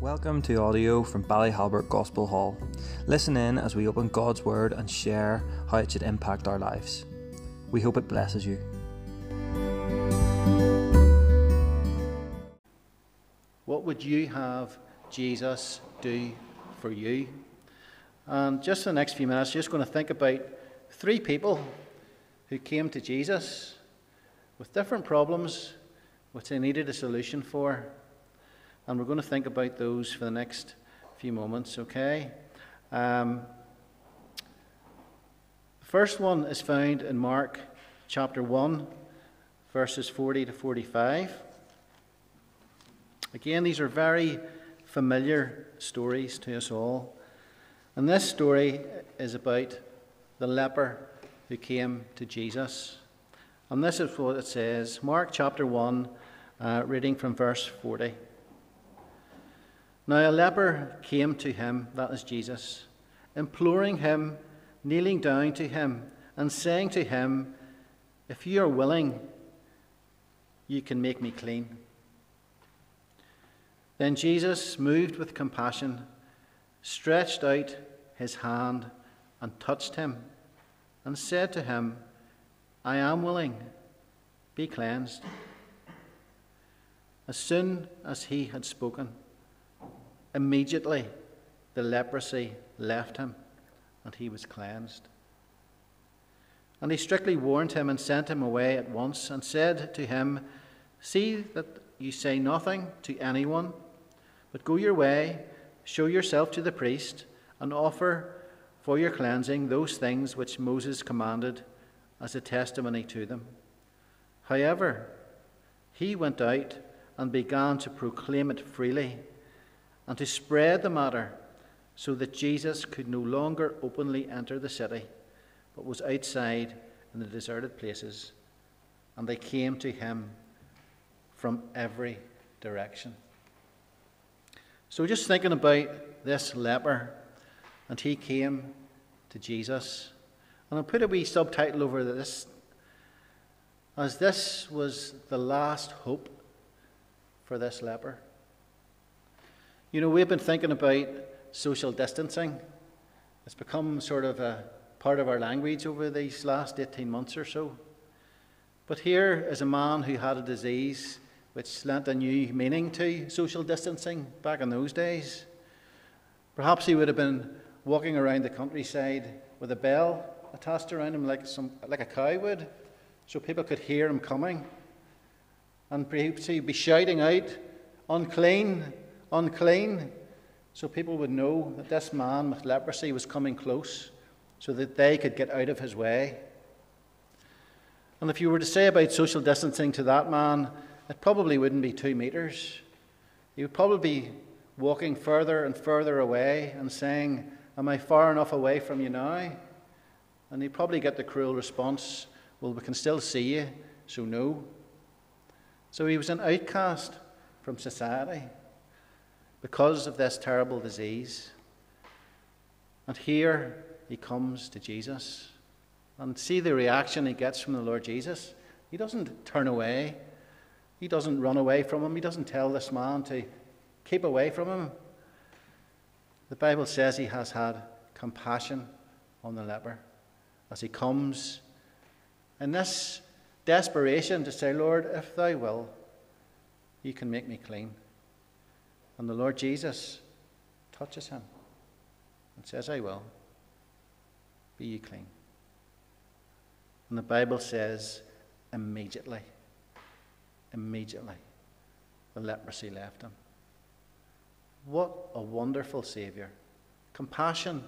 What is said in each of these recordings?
Welcome to audio from Ballyhalbert Gospel Hall. Listen in as we open God's Word and share how it should impact our lives. We hope it blesses you. What would you have Jesus do for you? And just the next few minutes, just going to think about three people who came to Jesus with different problems which they needed a solution for. And we're going to think about those for the next few moments, okay? Um, the first one is found in Mark chapter 1, verses 40 to 45. Again, these are very familiar stories to us all. And this story is about the leper who came to Jesus. And this is what it says Mark chapter 1, uh, reading from verse 40. Now a leper came to him, that is Jesus, imploring him, kneeling down to him, and saying to him, If you are willing, you can make me clean. Then Jesus, moved with compassion, stretched out his hand and touched him, and said to him, I am willing, be cleansed. As soon as he had spoken, Immediately the leprosy left him, and he was cleansed. And he strictly warned him and sent him away at once, and said to him, See that you say nothing to anyone, but go your way, show yourself to the priest, and offer for your cleansing those things which Moses commanded as a testimony to them. However, he went out and began to proclaim it freely and to spread the matter so that Jesus could no longer openly enter the city, but was outside in the deserted places, and they came to him from every direction. So, just thinking about this leper, and he came to Jesus. And I'll put a wee subtitle over this, as this was the last hope for this leper. You know, we've been thinking about social distancing. It's become sort of a part of our language over these last 18 months or so. But here is a man who had a disease which lent a new meaning to social distancing back in those days. Perhaps he would have been walking around the countryside with a bell attached around him like, some, like a cow would, so people could hear him coming. And perhaps he'd be shouting out, unclean, unclean, so people would know that this man with leprosy was coming close so that they could get out of his way. And if you were to say about social distancing to that man, it probably wouldn't be two metres. He would probably be walking further and further away and saying, Am I far enough away from you now? And he'd probably get the cruel response, Well, we can still see you, so no. So he was an outcast from society because of this terrible disease. And here he comes to Jesus. And see the reaction he gets from the Lord Jesus. He doesn't turn away, he doesn't run away from him, he doesn't tell this man to keep away from him. The Bible says he has had compassion on the leper as he comes in this desperation to say, Lord, if thou will, you can make me clean. And the Lord Jesus touches him and says, I will. Be ye clean. And the Bible says, immediately, immediately, the leprosy left him. What a wonderful Saviour. Compassion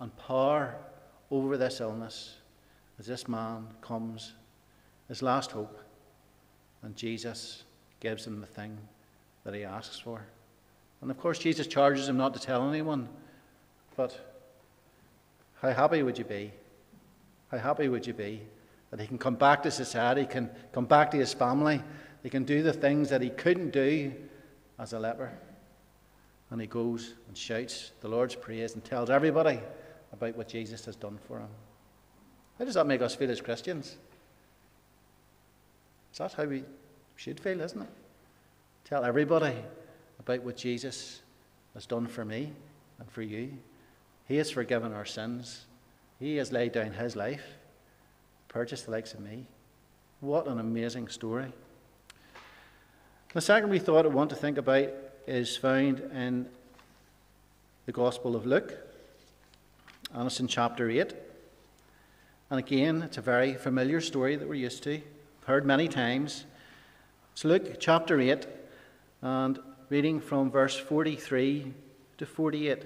and power over this illness as this man comes, his last hope, and Jesus gives him the thing that he asks for. And of course, Jesus charges him not to tell anyone. But how happy would you be? How happy would you be that he can come back to society, can come back to his family, he can do the things that he couldn't do as a leper? And he goes and shouts the Lord's praise and tells everybody about what Jesus has done for him. How does that make us feel as Christians? Is that how we should feel, isn't it? Tell everybody about what Jesus has done for me and for you. He has forgiven our sins. He has laid down his life, purchased the likes of me. What an amazing story. The second we thought I want to think about is found in the Gospel of Luke, and it's in chapter 8. And again, it's a very familiar story that we're used to, heard many times. It's Luke chapter 8, and reading from verse 43 to 48.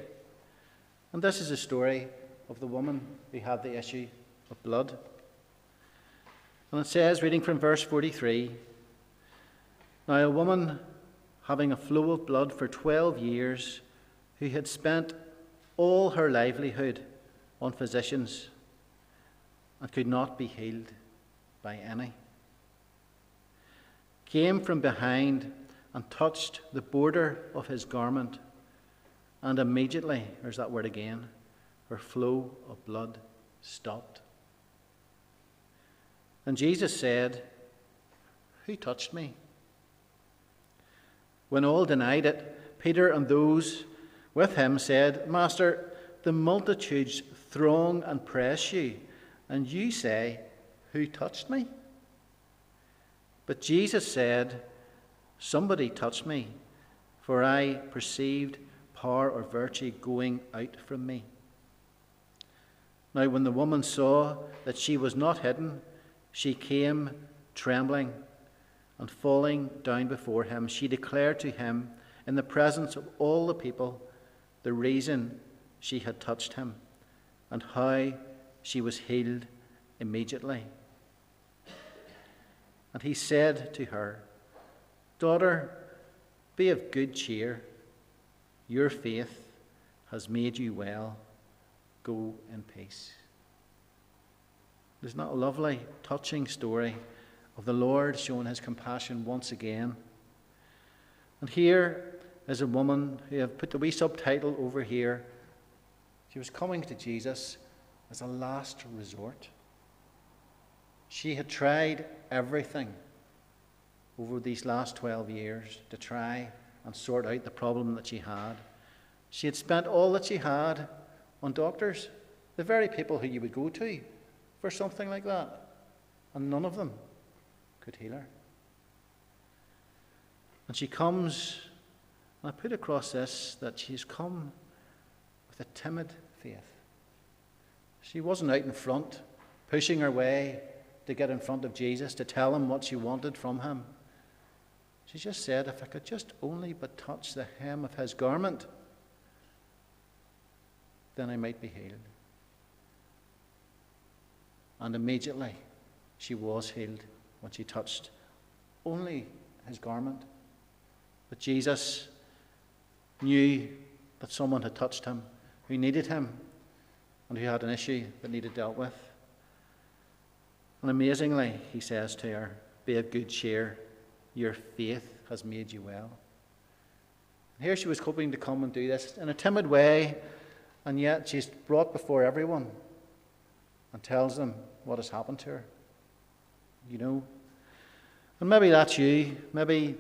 And this is a story of the woman who had the issue of blood. And it says, reading from verse 43 Now a woman having a flow of blood for 12 years, who had spent all her livelihood on physicians and could not be healed by any, came from behind and touched the border of his garment, and immediately, there's that word again, her flow of blood stopped. And Jesus said, Who touched me? When all denied it, Peter and those with him said, Master, the multitudes throng and press you, and you say, Who touched me? But Jesus said, Somebody touched me, for I perceived power or virtue going out from me. Now, when the woman saw that she was not hidden, she came trembling and falling down before him. She declared to him in the presence of all the people the reason she had touched him and how she was healed immediately. And he said to her, Daughter, be of good cheer. Your faith has made you well. Go in peace. Isn't that a lovely, touching story of the Lord showing his compassion once again? And here is a woman who have put the wee subtitle over here. She was coming to Jesus as a last resort. She had tried everything over these last 12 years to try and sort out the problem that she had. She had spent all that she had on doctors, the very people who you would go to for something like that, and none of them could heal her. And she comes, and I put across this that she's come with a timid faith. She wasn't out in front, pushing her way to get in front of Jesus, to tell him what she wanted from him. She just said, If I could just only but touch the hem of his garment, then I might be healed. And immediately she was healed when she touched only his garment. But Jesus knew that someone had touched him who needed him and who had an issue that needed dealt with. And amazingly, he says to her, Be of good cheer, your faith has made you well. And here she was hoping to come and do this in a timid way, and yet she's brought before everyone and tells them what has happened to her. You know? And maybe that's you. Maybe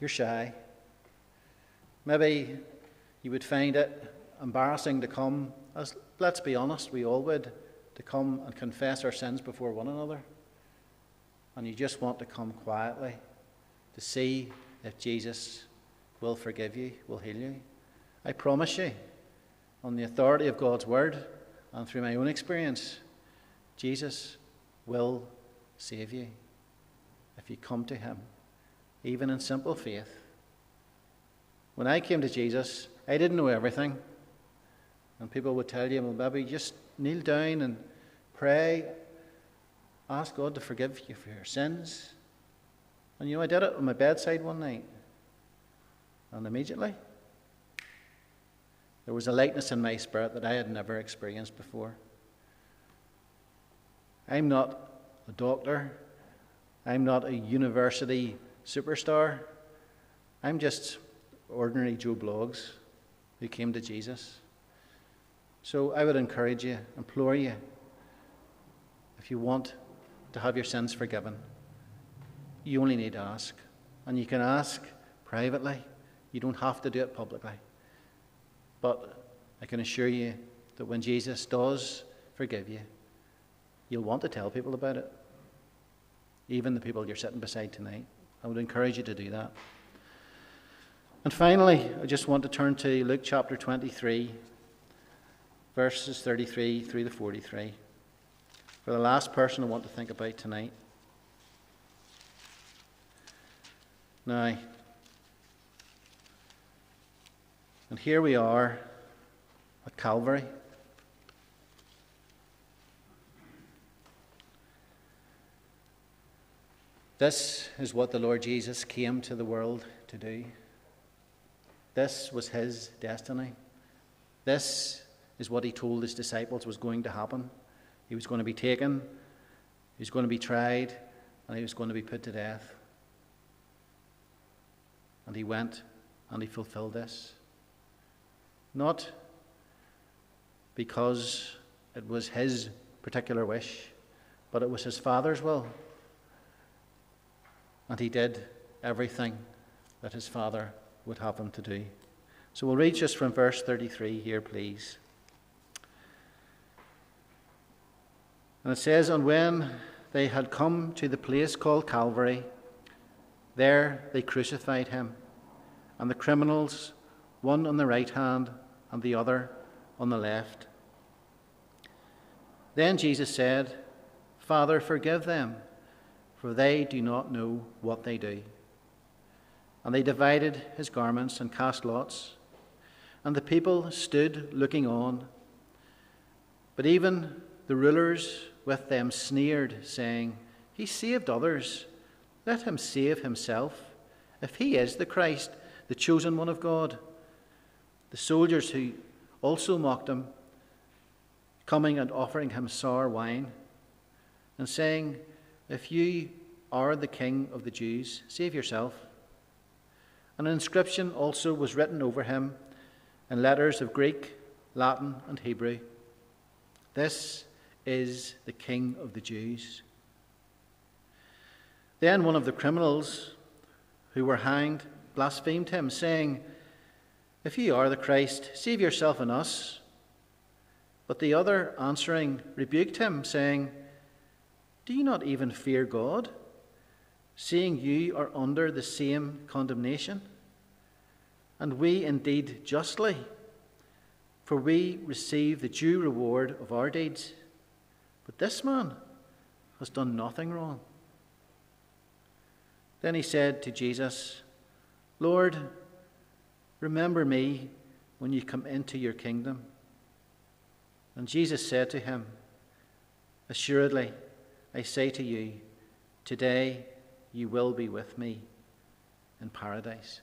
you're shy. Maybe you would find it embarrassing to come, as let's be honest, we all would, to come and confess our sins before one another. And you just want to come quietly to see if Jesus will forgive you, will heal you. I promise you, on the authority of God's word and through my own experience, Jesus will save you if you come to him, even in simple faith. When I came to Jesus, I didn't know everything. And people would tell you, well, maybe just kneel down and pray, ask God to forgive you for your sins. And you know, I did it on my bedside one night. And immediately, there was a lightness in my spirit that I had never experienced before. I'm not a doctor. I'm not a university superstar. I'm just ordinary Joe Bloggs who came to Jesus. So I would encourage you, implore you, if you want to have your sins forgiven, you only need to ask. And you can ask privately. You don't have to do it publicly. But I can assure you that when Jesus does forgive you, you'll want to tell people about it. Even the people you're sitting beside tonight. I would encourage you to do that. And finally, I just want to turn to Luke chapter 23, verses 33 through to 43. For the last person I want to think about tonight. Now, and here we are at Calvary. This is what the Lord Jesus came to the world to do. This was his destiny. This is what he told his disciples was going to happen. He was going to be taken, he was going to be tried, and he was going to be put to death. And he went and he fulfilled this. Not because it was his particular wish, but it was his Father's will. And he did everything that his Father would have him to do. So we'll read just from verse 33 here, please. And it says, And when they had come to the place called Calvary, there they crucified him, and the criminals, one on the right hand and the other on the left. Then Jesus said, Father, forgive them, for they do not know what they do. And they divided his garments and cast lots. And the people stood looking on. But even the rulers with them sneered, saying, He saved others. Let him save himself, if he is the Christ, the chosen one of God. The soldiers who also mocked him, coming and offering him sour wine, and saying, If you are the king of the Jews, save yourself. An inscription also was written over him in letters of Greek, Latin, and Hebrew This is the King of the Jews. Then one of the criminals who were hanged blasphemed him, saying, If you are the Christ, save yourself and us. But the other answering rebuked him, saying, Do you not even fear God, seeing you are under the same condemnation? and we indeed justly, for we receive the due reward of our deeds. But this man has done nothing wrong. Then he said to Jesus, Lord, remember me when you come into your kingdom. And Jesus said to him, Assuredly, I say to you, today you will be with me in paradise.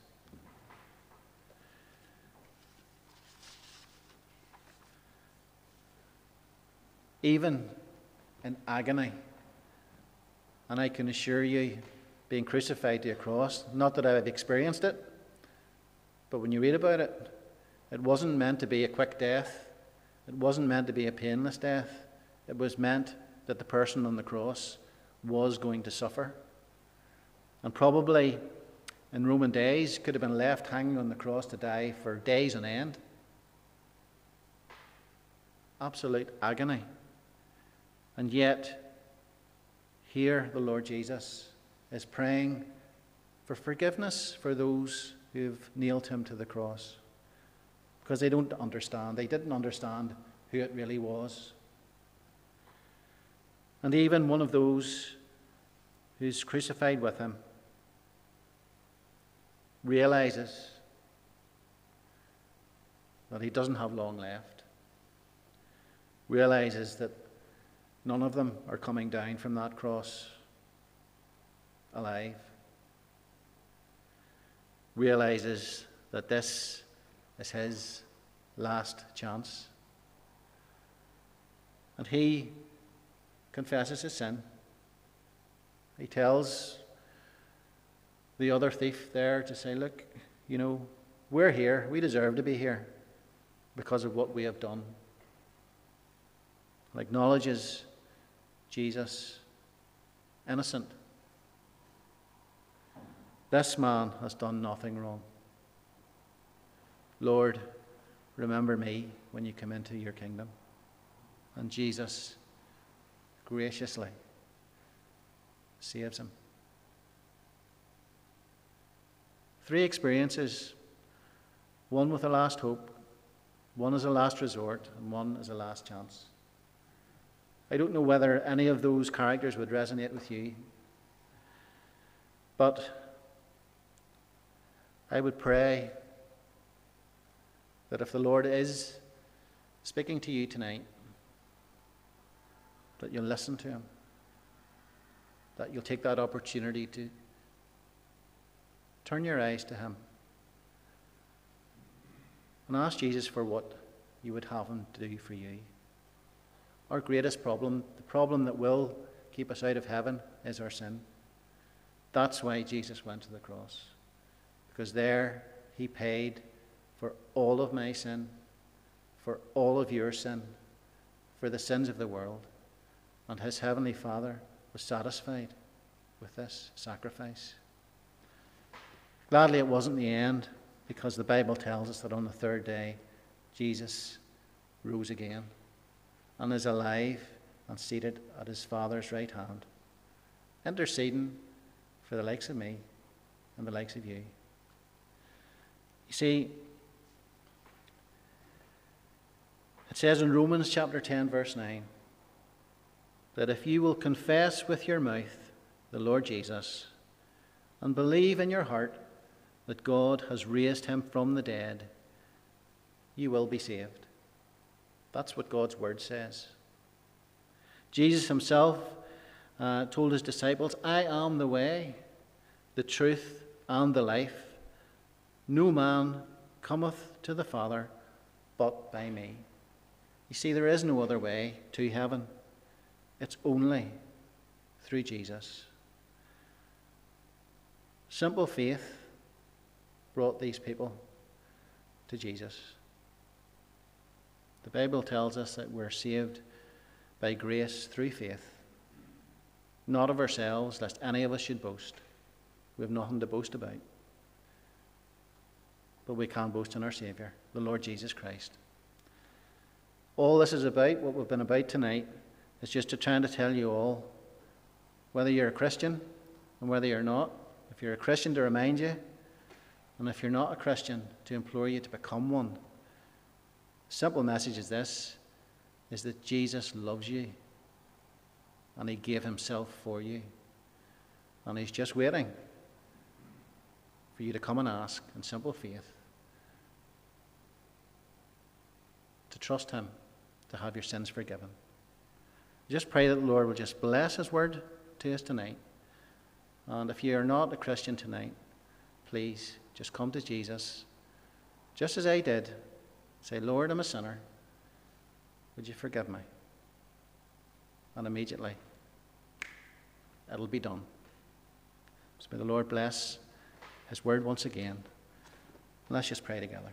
even in agony. And I can assure you, being crucified to a cross, not that I've experienced it, but when you read about it, it wasn't meant to be a quick death. It wasn't meant to be a painless death. It was meant that the person on the cross was going to suffer. And probably in Roman days could have been left hanging on the cross to die for days on end. Absolute agony. And yet, here the Lord Jesus is praying for forgiveness for those who've nailed him to the cross because they don't understand. They didn't understand who it really was. And even one of those who's crucified with him realizes that he doesn't have long left, realizes that None of them are coming down from that cross alive. Realizes that this is his last chance. And he confesses his sin. He tells the other thief there to say, Look, you know, we're here. We deserve to be here because of what we have done. And acknowledges Jesus, innocent. This man has done nothing wrong. Lord, remember me when you come into your kingdom. And Jesus graciously saves him. Three experiences one with a last hope, one as a last resort, and one as a last chance. I don't know whether any of those characters would resonate with you, but I would pray that if the Lord is speaking to you tonight, that you'll listen to Him, that you'll take that opportunity to turn your eyes to Him and ask Jesus for what you would have Him do for you. Our greatest problem, the problem that will keep us out of heaven, is our sin. That's why Jesus went to the cross, because there He paid for all of my sin, for all of your sin, for the sins of the world. And His Heavenly Father was satisfied with this sacrifice. Gladly, it wasn't the end because the Bible tells us that on the third day, Jesus rose again and is alive and seated at his Father's right hand, interceding for the likes of me and the likes of you. You see, it says in Romans chapter 10, verse 9, that if you will confess with your mouth the Lord Jesus and believe in your heart that God has raised him from the dead, you will be saved. That's what God's word says. Jesus himself uh, told his disciples, I am the way, the truth, and the life. No man cometh to the Father but by me. You see, there is no other way to heaven. It's only through Jesus. Simple faith brought these people to Jesus. The Bible tells us that we're saved by grace through faith, not of ourselves, lest any of us should boast. We have nothing to boast about. But we can boast in our Saviour, the Lord Jesus Christ. All this is about, what we've been about tonight, is just to try to tell you all, whether you're a Christian and whether you're not, if you're a Christian, to remind you and if you're not a Christian, to implore you to become one. Simple message is this is that Jesus loves you and he gave himself for you. And he's just waiting for you to come and ask in simple faith to trust him to have your sins forgiven. Just pray that the Lord will just bless his word to us tonight. And if you are not a Christian tonight, please just come to Jesus, just as I did. Say, Lord, I'm a sinner. Would you forgive me? And immediately, it'll be done. So may the Lord bless His word once again. Let's just pray together.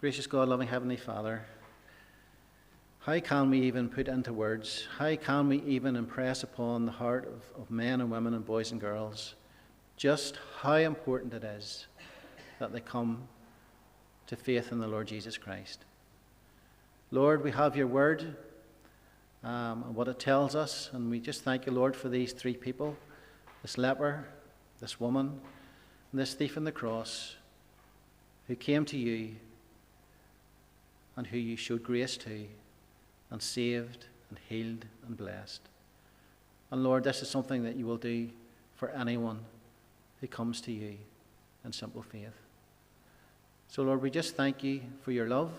Gracious God, loving Heavenly Father, how can we even put into words, how can we even impress upon the heart of, of men and women and boys and girls just how important it is that they come to faith in the Lord Jesus Christ? Lord, we have your word um, and what it tells us, and we just thank you, Lord, for these three people this leper, this woman, and this thief on the cross who came to you and who you showed grace to and saved and healed and blessed. And Lord, this is something that you will do for anyone who comes to you in simple faith. So, Lord, we just thank you for your love.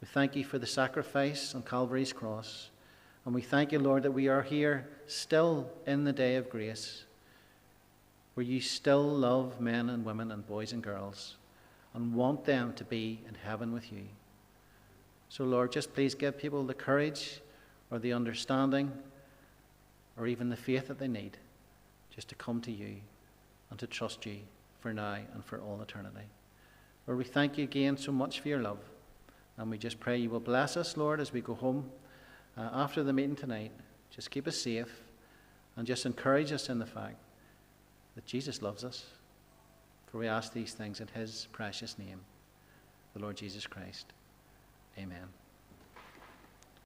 We thank you for the sacrifice on Calvary's cross. And we thank you, Lord, that we are here still in the day of grace, where you still love men and women and boys and girls and want them to be in heaven with you. So, Lord, just please give people the courage or the understanding or even the faith that they need just to come to you and to trust you for now and for all eternity. Lord, we thank you again so much for your love. And we just pray you will bless us, Lord, as we go home uh, after the meeting tonight. Just keep us safe and just encourage us in the fact that Jesus loves us. For we ask these things in his precious name, the Lord Jesus Christ. Amen.